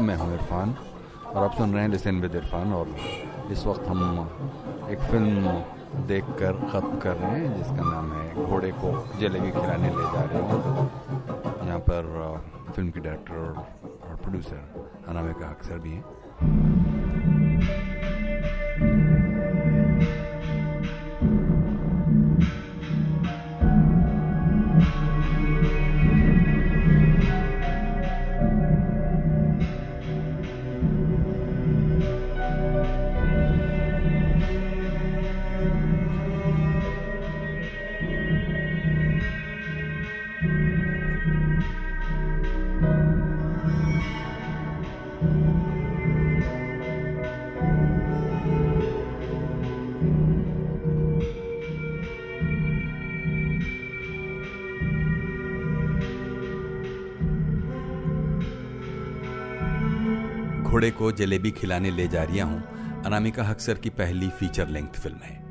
मैं हूँ इरफान, और आप सुन रहे हैं लिसन विद इरफान, और इस वक्त हम एक फ़िल्म देखकर ख़त्म कर रहे हैं, जिसका नाम है घोड़े को जलेबी खिलाने ले जा रहे हैं। यहाँ पर फ़िल्म के डायरेक्टर और प्रोड्यूसर अनामिका अक्सर भी हैं। घोड़े को जलेबी खिलाने ले जा रहा हूँ। अनामिका हक्सर की पहली फीचर लेंथ फ़िल्म है।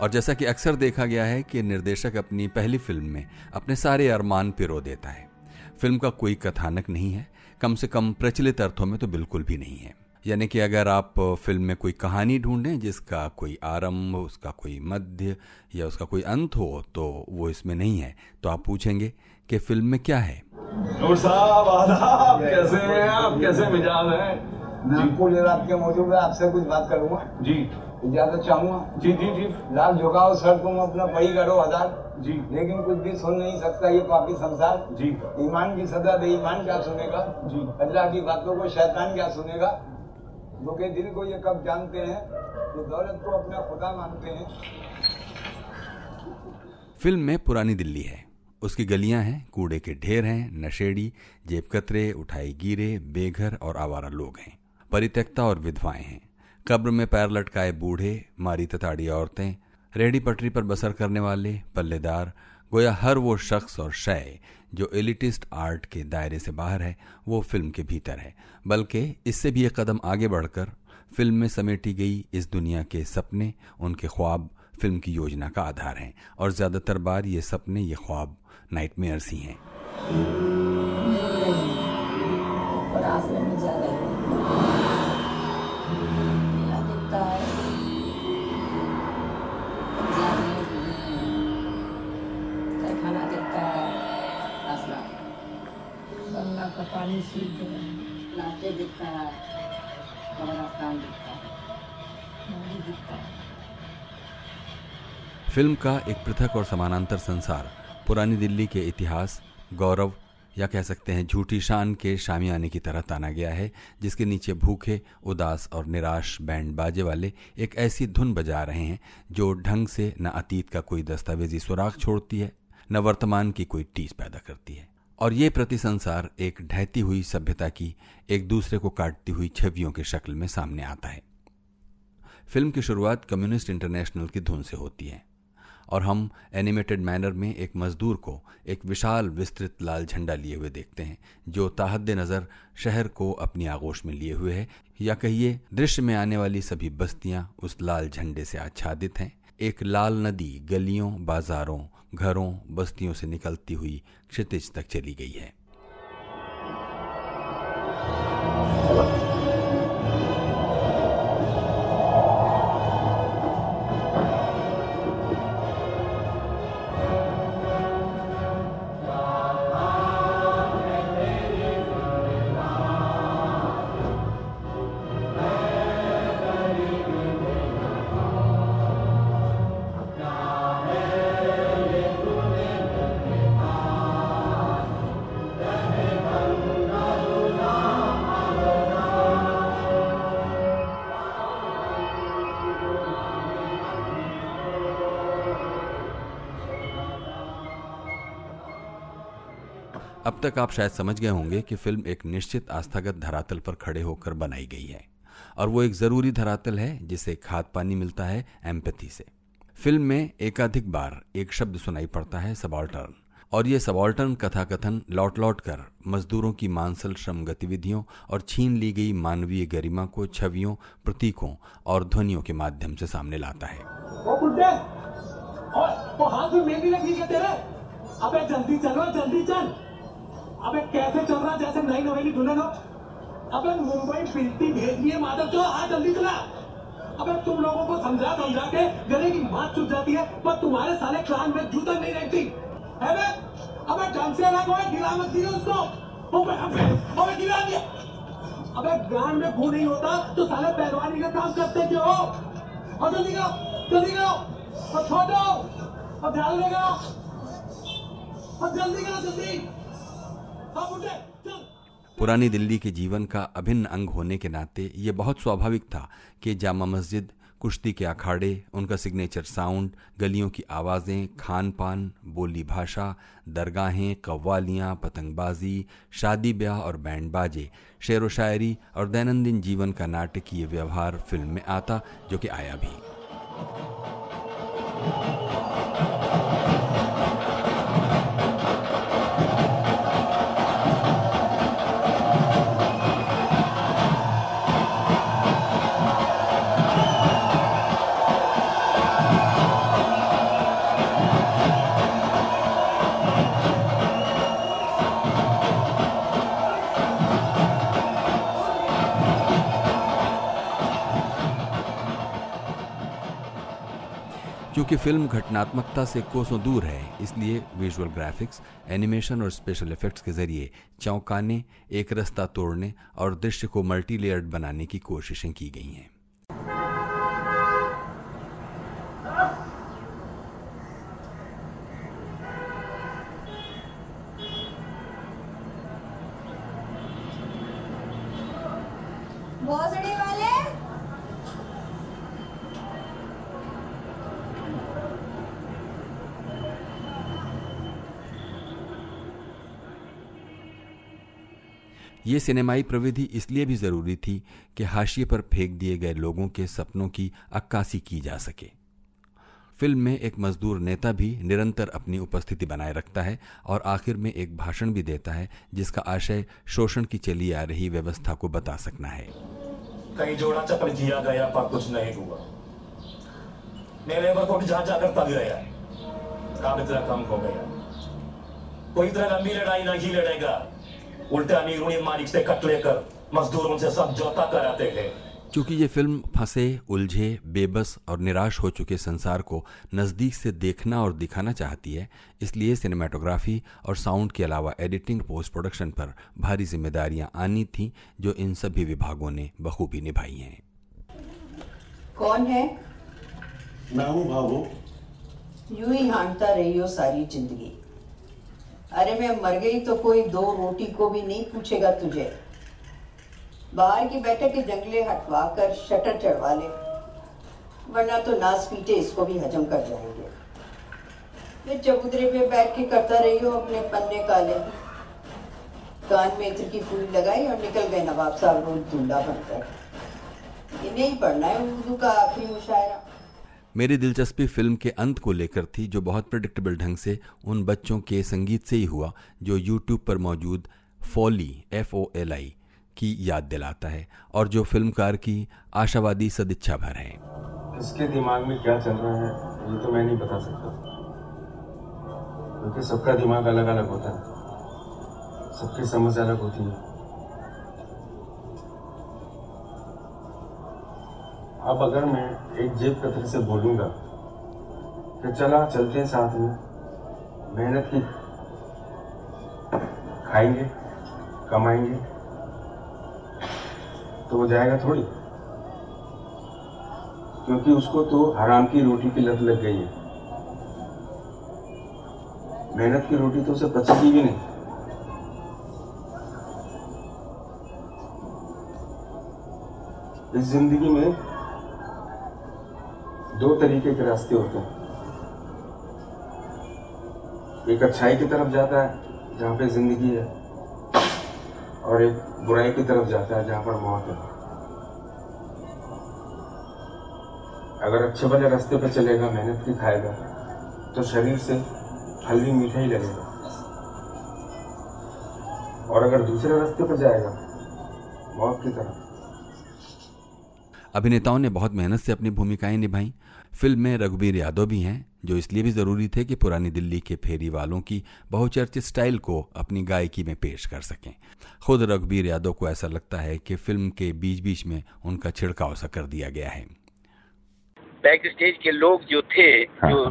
और जैसा कि अक्सर देखा गया है कि निर्देशक अपनी पहली फ़िल्म में अपने सारे अरमान पिरो देता है। फ़िल्म का कोई कथानक नहीं है। कम से कम प्रचलित अर्थों में तो बिल्कुल भी नहीं है। यानी कि अगर आप फ़िल्म में कोई कहानी ढूंढें, जिसका कोई आरंभ, उसका कोई मध्य या उसका कोई अंत हो तो वो इसमें नहीं है। तो आप पूछेंगे कि फ़िल्म में क्या है? साहब, आदाब! कैसे हैं आप? कैसे मिजाज हैं? मैं आपको आपके मौजूद है आपसे कुछ बात करूँगा। जी। इजाज़त चाहूँगा। जी जी जी। लाल झुकाओ सर तुम अपना पही करो हज़ार जी। लेकिन कुछ भी सुन नहीं सकता ये पापी संसार। जी। ईमान की सदा दे ईमान क्या सुनेगा? जी। अल्लाह की बातों को शैतान क्या सुनेगा? दुखे दिल को ये कब जानते हैं? ये दौलत को अपना खुदा मानते हैं। फ़िल्म में पुरानी दिल्ली है। उसकी गलियाँ हैं कूड़े के ढेर हैं नशेड़ी जेब कतरे उठाई गिरे बेघर और आवारा लोग हैं। परित्यक्ता और विधवाएँ हैं कब्र में पैर लटकाए बूढ़े मारी तताड़ी औरतें रेहड़ी पटरी पर बसर करने वाले पल्लेदार गोया हर वो शख्स और शय जो एलिटिस्ट आर्ट के दायरे से बाहर है वो फ़िल्म के भीतर है बल्कि इससे भी एक कदम आगे बढ़कर फ़िल्म में समेटी गई इस दुनिया के सपने उनके ख्वाब फ़िल्म की योजना का आधार हैं और ज़्यादातर बार ये सपने ये ख्वाब नाइटमेयर्स ही हैं पानी शुद्ध है। नाचे दिखता है। कब्रस्तान दिखता है। दिखता है। फ़िल्म का एक पृथक और समानांतर संसार पुरानी दिल्ली के इतिहास गौरव या कह सकते हैं झूठी शान के शामियाने की तरह ताना गया है जिसके नीचे भूखे उदास और निराश बैंड बाजे वाले एक ऐसी धुन बजा रहे हैं जो ढंग से न अतीत का कोई दस्तावेजी सुराग छोड़ती है न वर्तमान की कोई टीस पैदा करती है। और ये प्रति संसार एक ढहती हुई सभ्यता की एक दूसरे को काटती हुई छवियों की शक्ल में सामने आता है। फ़िल्म की शुरुआत कम्युनिस्ट इंटरनेशनल की धुन से होती है और हम एनिमेटेड मैनर में एक मजदूर को एक विशाल विस्तृत लाल झंडा लिए हुए देखते हैं, जो ताहद नज़र शहर को अपनी आगोश में लिए हुए है। या कहिए, दृश्य में आने वाली सभी बस्तियाँ उस लाल झंडे से आच्छादित हैं। एक लाल नदी, गलियों, बाजारों घरों बस्तियों से निकलती हुई क्षितिज तक चली गई है। तक आप शायद समझ गए होंगे कि फ़िल्म एक निश्चित आस्थागत धरातल पर खड़े होकर बनाई गई है, और वो एक ज़रूरी धरातल है जिसे खाद पानी मिलता है एम्पैथी से। फ़िल्म में एकाधिक बार एक शब्द सुनाई पड़ता है, सबॉल्टर्न, और ये सबॉल्टर्न कथाकथन लौट लौट कर मजदूरों की मानसल श्रम गतिविधियों और छीन ली गई मानवीय गरिमा को छवियों, प्रतीकों और ध्वनियों के माध्यम से सामने लाता है। ओ अबे चलो चल कैसे चल रहा जैसे नई नवेली दुल्हन हो अबे मुंबई पिलती भेज दिए, माधव तो आज जल्दी चला। अबे तुम लोगों को समझा समझा के गले की बात चुप जाती है, पर तुम्हारे साले क्लान में जूता नहीं रहती। है बे अबे ढंग से अलग हो गिरा मत दिया उसको अबे अबे अबे गिरा दिया। अबे गान में खून नहीं होता तो साले पहलवानी का काम करते क्यों हो? और जल्दी करो जल्दी करो। और छोड़। दो और ध्यान देगा और जल्दी करो, जल्दी। चल पुरानी दिल्ली के जीवन का अभिन्न अंग होने के नाते ये बहुत स्वाभाविक था कि जामा मस्जिद, कुश्ती के अखाड़े, उनका सिग्नेचर साउंड गलियों की आवाज़ें खान पान बोली भाषा, दरगाहें, कव्वालियाँ, पतंगबाजी, शादी ब्याह और बैंड बाजे शेर व शायरी और दैनंदिन जीवन का नाटकीय व्यवहार फ़िल्म में आता, जो कि आया भी। क्योंकि फ़िल्म घटनात्मकता से कोसों दूर है, इसलिए विजुअल ग्राफिक्स एनिमेशन और स्पेशल इफेक्ट्स के ज़रिए चौंकाने, एक रास्ता तोड़ने और दृश्य को मल्टीलेयर्ड बनाने की कोशिशें की गई हैं भोसड़ी वाले ये सिनेमाई प्रविधि इसलिए भी ज़रूरी थी कि हाशिए पर फेंक दिए गए लोगों के सपनों की अक्कासी की जा सके। फ़िल्म में एक मजदूर नेता भी निरंतर अपनी उपस्थिति बनाए रखता है और आखिर में एक भाषण भी देता है, जिसका आशय शोषण की चली आ रही व्यवस्था को बता सकना है। कई जोड़ा चक्र किया गया, पर कुछ नहीं हुआ। मेरे को जहाँ जाकर तब गया काम इतना कम हो गया। कोई इतना लंबी लड़ाई नहीं लड़ेगा। उल्टे अमीरूनी मालिक से कट लेकर मजदूरों से समझौता कराते थे क्योंकि ये फ़िल्म फंसे उलझे बेबस और निराश हो चुके संसार को नज़दीक से देखना और दिखाना चाहती है इसलिए सिनेमाटोग्राफी और साउंड के अलावा एडिटिंग पोस्ट प्रोडक्शन पर भारी जिम्मेदारियाँ आनी थीं जो इन सभी विभागों ने बखूबी निभाई हैं। कौन है? मैं हूँ भावो। यूँ ही हांटता रही हो सारी ज़िंदगी। अरे मैं मर गई तो कोई दो रोटी को भी नहीं पूछेगा तुझे। बाहर की बैठक के जंगले हटवा कर शटर चढ़वा ले, वरना तो नास पीटे इसको भी हजम कर जाएँगे। फिर चबूतरे पे बैठ के करता रही हो अपने पन्ने काले। कान में इत्र की फूल लगाई और निकल गए नवाब साहब रोज दूल्हा बनकर। इन्हें ही पढ़ना है उर्दू का आखिरी मुशायरा। मेरी दिलचस्पी फ़िल्म के अंत को लेकर थी, जो बहुत प्रिडिक्टेबल ढंग से उन बच्चों के संगीत से ही हुआ, जो यूट्यूब पर मौजूद Foli F O L I की याद दिलाता है, और जो फिल्मकार की आशावादी सदिच्छा भर है। इसके दिमाग में क्या चल रहा है, ये तो मैं नहीं बता सकता। क्योंकि सबका दिमाग अलग अलग होता है। सबकी समझ अलग होती है। अब अगर मैं एक जेब कतरे से बोलूँगा कि चला, चलते हैं साथ में। मेहनत की। खाएँगे, कमाएँगे। तो वो जाएगा थोड़ी। क्योंकि उसको तो हराम की रोटी की लत लग गई है। मेहनत की रोटी तो उसे पचेगी भी नहीं। इस ज़िंदगी में दो तरीके के रास्ते होते हैं। एक अच्छाई की तरफ़ जाता है, जहाँ पे ज़िंदगी है, और एक बुराई की तरफ़ जाता है, जहाँ पर मौत है। अगर अच्छे भले रास्ते पे चलेगा, मेहनत की खाएगा तो शरीर से फल भी मीठा ही लगेगा। और अगर दूसरे रास्ते पर जाएगा, मौत की तरफ़ अभिनेताओं ने बहुत मेहनत से अपनी भूमिकाएँ निभाई। फ़िल्म में रघुबीर यादव भी हैं, जो इसलिए भी ज़रूरी थे कि पुरानी दिल्ली के फेरी वालों की बहुचर्चित स्टाइल को अपनी गायकी में पेश कर सकें। खुद रघुबीर यादव को ऐसा लगता है कि फ़िल्म के बीच बीच में उनका छिड़काव सा कर दिया गया है। बैक स्टेज के लोग जो थे हाँ। जो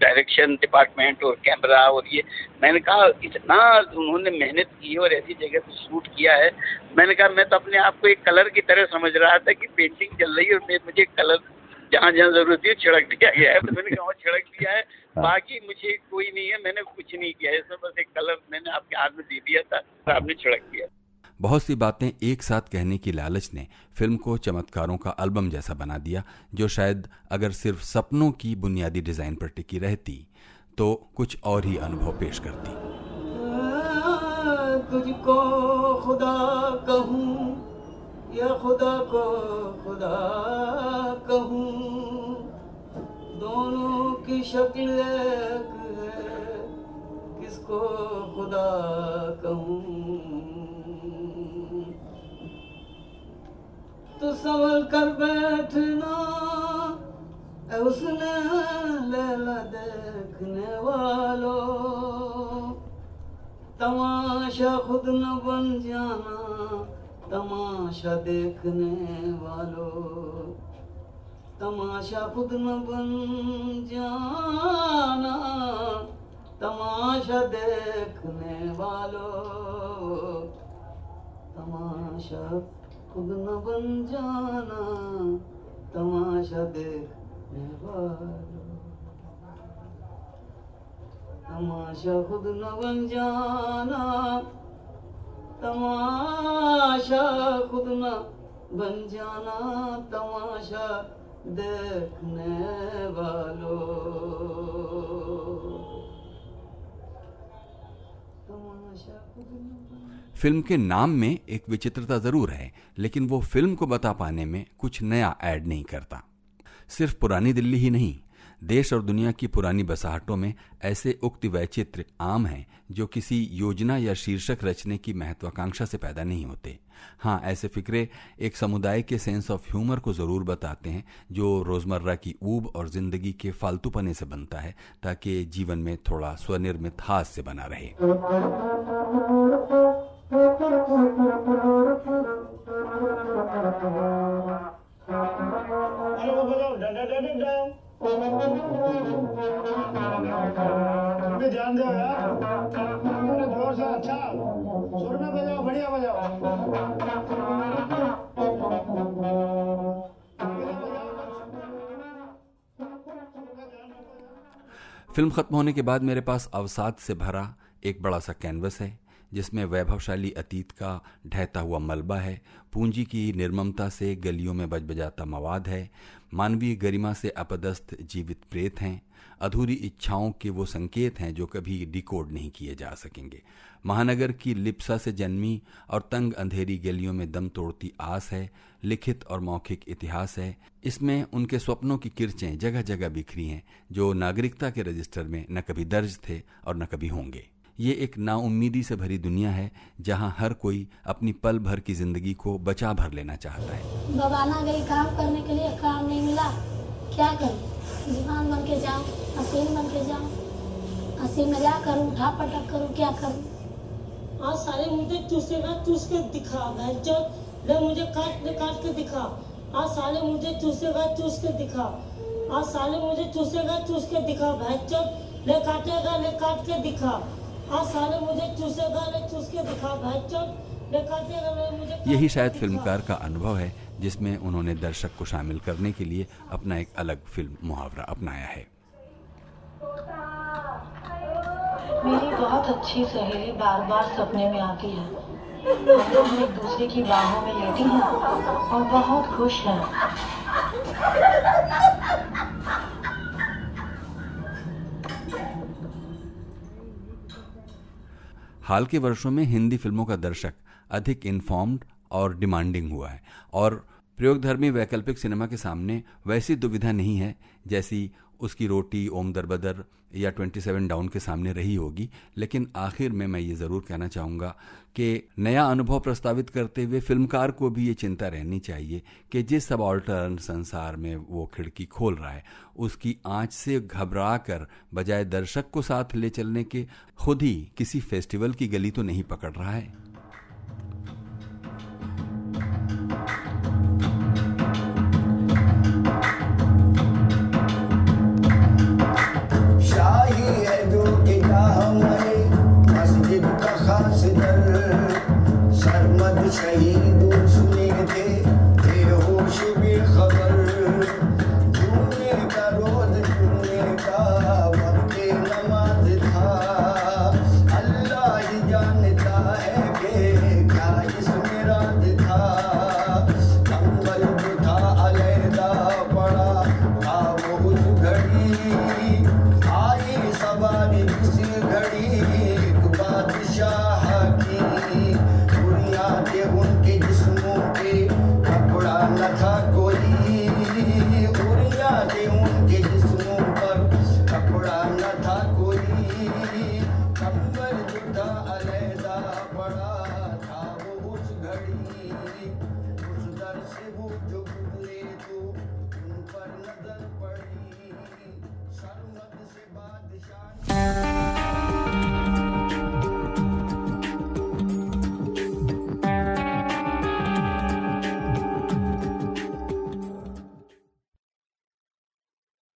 डायरेक्शन डिपार्टमेंट और कैमरा और ये मैंने कहा इतना उन्होंने मेहनत की और ऐसी जगह पे शूट किया है। मैंने कहा मैं तो अपने आप को एक कलर की तरह समझ रहा था कि पेंटिंग चल रही है और मैं मुझे कलर जहाँ जहाँ ज़रूरत थी छिड़क दिया गया है। तो मैंने कहा "हाँ, छिड़क दिया है? हाँ। बाकी मुझे कोई नहीं है मैंने कुछ नहीं किया है। इसमें बस एक कलर मैंने आपके हाथ में दे दिया था आपने छिड़क दिया बहुत सी बातें एक साथ कहने की लालच ने फ़िल्म को चमत्कारों का एल्बम जैसा बना दिया, जो शायद अगर सिर्फ़ सपनों की बुनियादी डिज़ाइन पर टिकी रहती तो कुछ और ही अनुभव पेश करती। तुझको खुदा या खुदा को खुदा कहूँ, दोनों की शक्ल एक है, किसको खुदा कहूँ? तो संभल कर बैठना उसने लैला देखने वालों। तमाशा खुद न बन जाना, तमाशा देखने वालों। तमाशा खुद न बन जाना, तमाशा देखने वालों। तमाशा खुद न बन जाना तमाशा देखने वालों तमाशा खुद न बन जाना तमाशा खुद न बन जाना तमाशा देखने वालों। फ़िल्म के नाम में एक विचित्रता ज़रूर है, लेकिन वो फ़िल्म को बता पाने में कुछ नया ऐड नहीं करता। सिर्फ़ पुरानी दिल्ली ही नहीं देश और दुनिया की पुरानी बसाहटों में ऐसे उक्त वैचित्र आम हैं, जो किसी योजना या शीर्षक रचने की महत्वाकांक्षा से पैदा नहीं होते। हाँ ऐसे फिक्रे एक समुदाय के सेंस ऑफ़ ह्यूमर को ज़रूर बताते हैं, जो रोज़मर्रा की ऊब और ज़िंदगी के फालतूपने से बनता है, ताकि जीवन में थोड़ा स्वनिर्मित हास्य बना रहे। फ़िल्म खत्म होने के बाद मेरे पास अवसाद से भरा एक बड़ा सा कैनवस है। जिसमें वैभवशाली अतीत का ढहता हुआ मलबा है, पूंजी की निर्ममता से गलियों में बज बजाता मवाद है, मानवीय गरिमा से अपदस्थ जीवित प्रेत हैं, अधूरी इच्छाओं के वो संकेत हैं जो कभी डिकोड नहीं किए जा सकेंगे। महानगर की लिप्सा से जन्मी और तंग अंधेरी गलियों में दम तोड़ती आस है, लिखित और मौखिक इतिहास है। इसमें उनके स्वप्नों की किरचें जगह जगह बिखरी हैं, जो नागरिकता के रजिस्टर में न कभी दर्ज थे और न कभी होंगे। ये एक नाउम्मीदी से भरी दुनिया है जहाँ हर कोई अपनी पल भर की ज़िंदगी को बचा भर लेना चाहता है। बबाना गई काम करने के लिए काम नहीं मिला। क्या करूँ? दीवान बन के जाऊँ? हसीन बन के जाऊँ? हँसी मज़ाक करूँ? उठा पटक करूँ? क्या करूँ? आज सारे मुझे चूसेगा चूस के दिखा मैं जो ले मुझे काट ले काट के दिखा। आज साले मुझे चूसेगा चूस के दिखा। आज साले मुझे चूसेगा चूस के दिखा भैंचो ले काटेगा ले काट के दिखा। साले मुझे चूसेगा चूस के दिखा काट यही शायद। फिल्मकार का अनुभव है जिसमें उन्होंने दर्शक को शामिल करने के लिए अपना एक अलग फ़िल्म मुहावरा अपनाया है। मेरी बहुत अच्छी सहेली बार बार सपने में आती है। हम दोनों एक दूसरे की बाहों में लेटी हैं और बहुत खुश हैं। हाल के वर्षों में हिंदी फ़िल्मों का दर्शक अधिक इन्फॉर्म्ड और डिमांडिंग हुआ है। और प्रयोगधर्मी वैकल्पिक सिनेमा के सामने वैसी दुविधा नहीं है जैसी उसकी रोटी, ओम दरबदर या 27 डाउन के सामने रही होगी। लेकिन आखिर में मैं ये ज़रूर कहना चाहूँगा कि नया अनुभव प्रस्तावित करते हुए फिल्मकार को भी ये चिंता रहनी चाहिए कि जिस सब ऑल्टर्न संसार में वो खिड़की खोल रहा है, उसकी आँच से घबरा कर बजाय दर्शक को साथ ले चलने के खुद ही किसी फेस्टिवल की गली तो नहीं पकड़ रहा है। Israel.